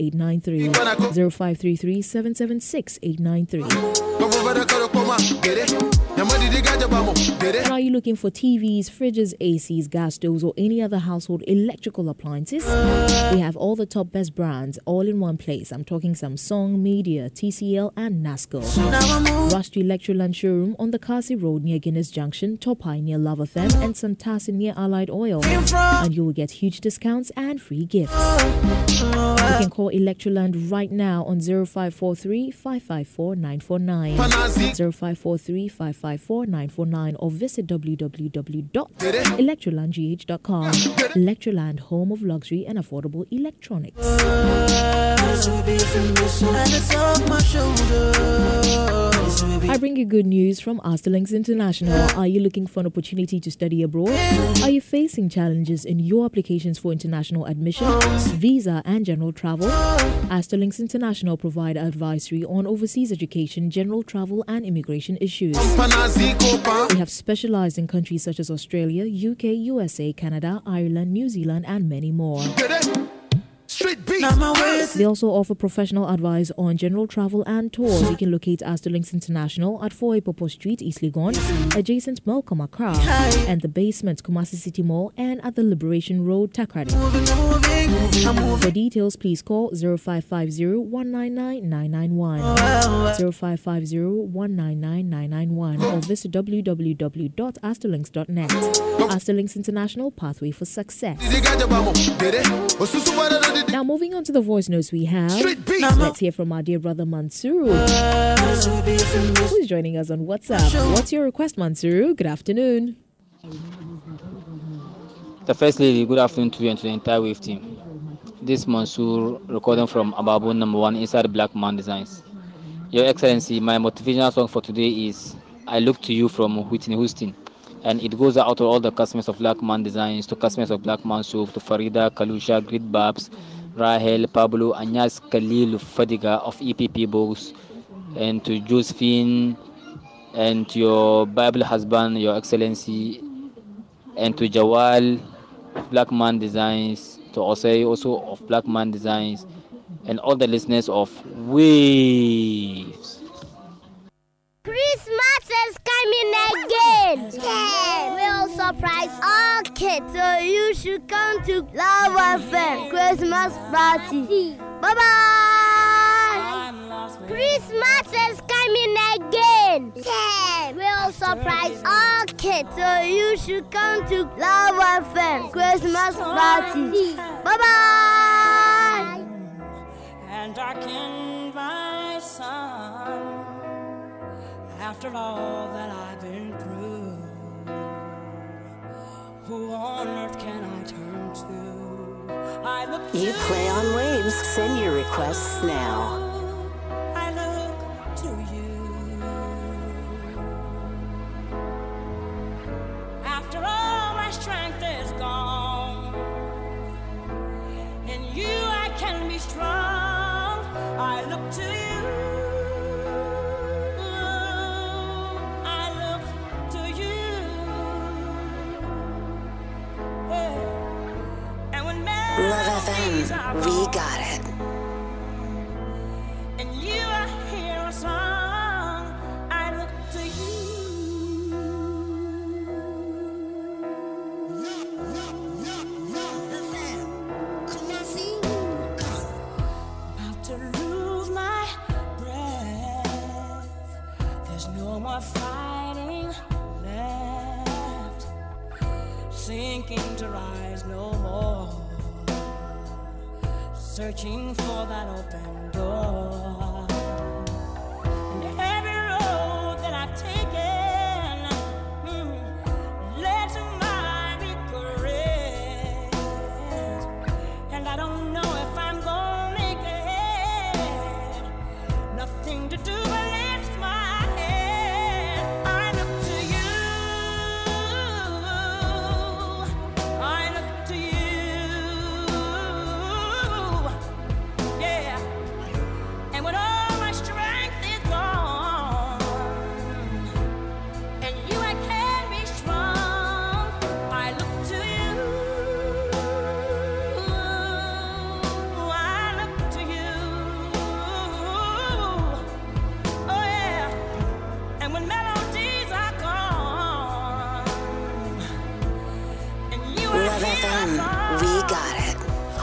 893 0533 776 893. Are you looking for TVs, fridges, ACs, gas stoves, or any other household electrical appliances? We have all the top best brands all in one place. I'm talking Samsung, Midea, TCL, and NASCO. Rush to Electroland showroom on the Kasi Road near Guinness Junction, Topai near Lavatham, and Santasin near Allied Oil. And you will get huge discounts and free gifts. Call Electroland right now on 0543 554 949. 0543 554 949 or visit www.electrolandgh.com. Electroland, home of luxury and affordable electronics. I bring you good news from Asterlinks International. Are you looking for an opportunity to study abroad? Are you facing challenges in your applications for international admission, visa, and general travel? Asterlinks International provide advisory on overseas education, general travel, and immigration issues. We have specialized in countries such as Australia, UK, USA, Canada, Ireland, New Zealand, and many more. They also offer professional advice on general travel and tours. You can locate Asterlinks International at 4 Popo Street, East Legon, adjacent Malcolm Accra, and the basement Kumasi City Mall, and at the Liberation Road, Takoradi. For details, please call 0550 199 991, 0550 199 991, or visit www.asterlinks.net. Asterlinks International Pathway for Success. Now, moving on to the voice notes we have, let's hear from our dear brother Mansuru, who's joining us on WhatsApp. What's your request, Mansuru? Good afternoon. The First Lady, good afternoon to you and to the entire Wave team. This Mansoor recording from Ababu number one inside Black Man Designs. Your Excellency, my motivational song for today is I Look to You from Whitney Houston. And it goes out to all the customers of Black Man Designs, to customers of Black Man Soup, to Farida, Kalusha, Great Babs, Rahel, Pablo, Anyas, Khalil, Fadiga of EPP Books, and to Josephine, and to your Bible husband, Your Excellency, and to Jawal, Black Man Designs, to Osei also of Black Man Designs, and all the listeners of Waves. Christmas is coming again. Yeah. We'll surprise all kids. So you should come to Love FM Christmas party. Bye bye. Christmas is coming again. Yeah. We'll surprise all kids. So you should come to Love FM Christmas party. Bye bye. And darken my sun after all that I've been through. Who on earth can I turn to? I look You play on waves. Send your requests now. We searching for that open door.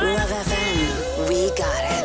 Love FM, we got it.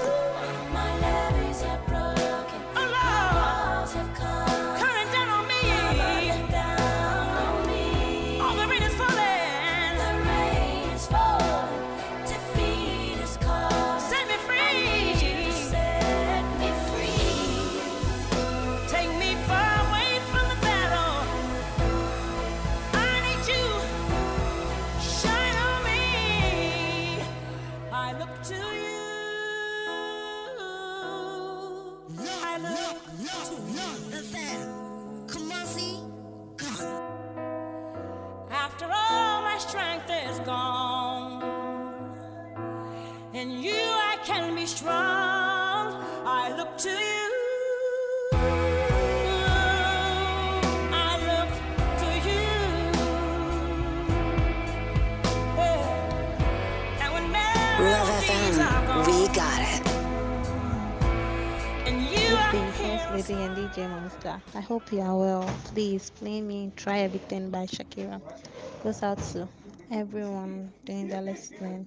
Love FM, we got it. And DJ Monster. I hope you are well. Please play me Try Everything by Shakira. Goes out to everyone doing the listening,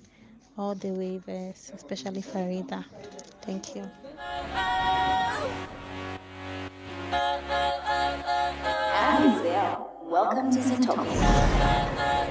all the waivers, especially Farida. Thank you. Abigail, welcome to Zootopia.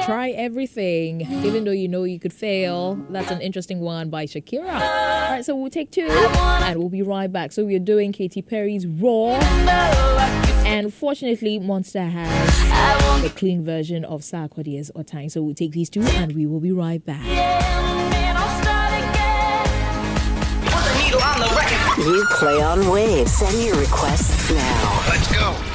yeah. Try everything, even though you know you could fail. That's an interesting one by Shakira. All right, so we'll take two and we'll be right back. So we're doing Katy Perry's Roar. And fortunately, Monster has a clean version of Sarkodie's Otan. So we'll take these two and we will be right back. You play on waves. Send your requests now. Let's go.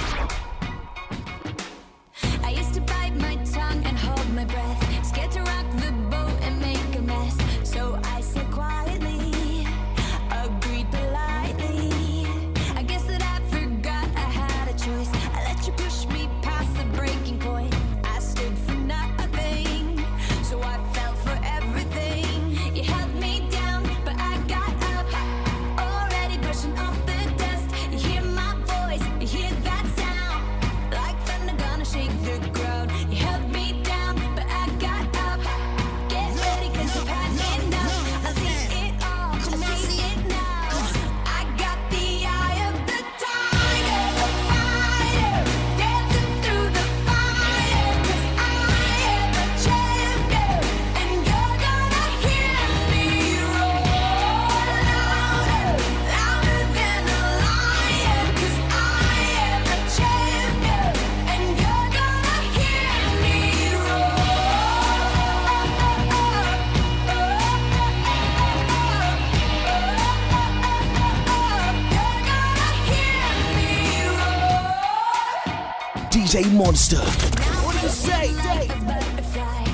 Monster. What do you say?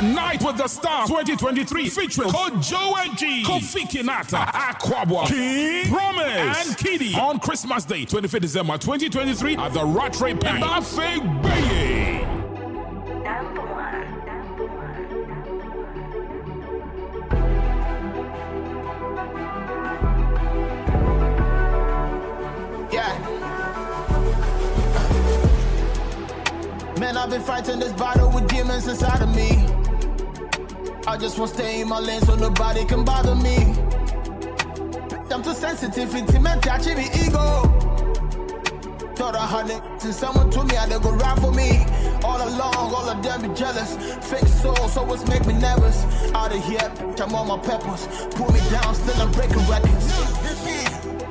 A Night with the Stars 2023 featuring Kojo and G, Kofi Kinata, Akwaboah, King, Promise, and Kitty on Christmas Day, 25th December 2023 at the Rattray Park. Buffet Bay. Yeah. Man, I've been fighting this battle with demons inside of me. I just want to stay in my lane so nobody can bother me. I'm too sensitive, intimate, touching the ego. Thought I had it since someone told me I would go ride for me. All along, all of them be jealous. Fake souls always make me nervous. Out of here, I'm on my peppers. Pull me down, still I'm breaking records.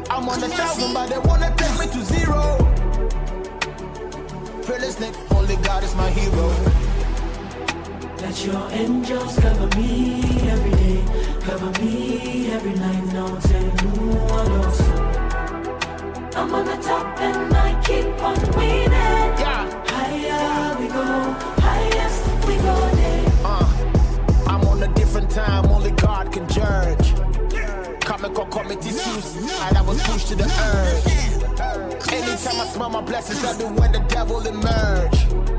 I'm on a thousand, but they wanna take me to zero. Fearless nigga, only God is my hero. Let your angels cover me every day, cover me every night. No what else. I'm on the top and I keep on winning. Yeah. Higher we go, highest we go there. Uh, I'm on a different time, only God can judge. Comical committee suits, and I was pushed to the earth. Anytime I smell my blessings, that be when the devil emerge.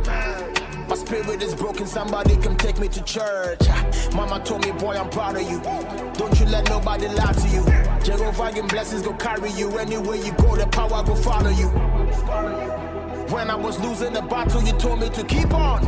My spirit is broken, somebody come take me to church. Mama told me, boy, I'm proud of you. Don't you let nobody lie to you. Jehovah and blessings go carry you. Anywhere you go, the power go follow you. When I was losing the battle, you told me to keep on.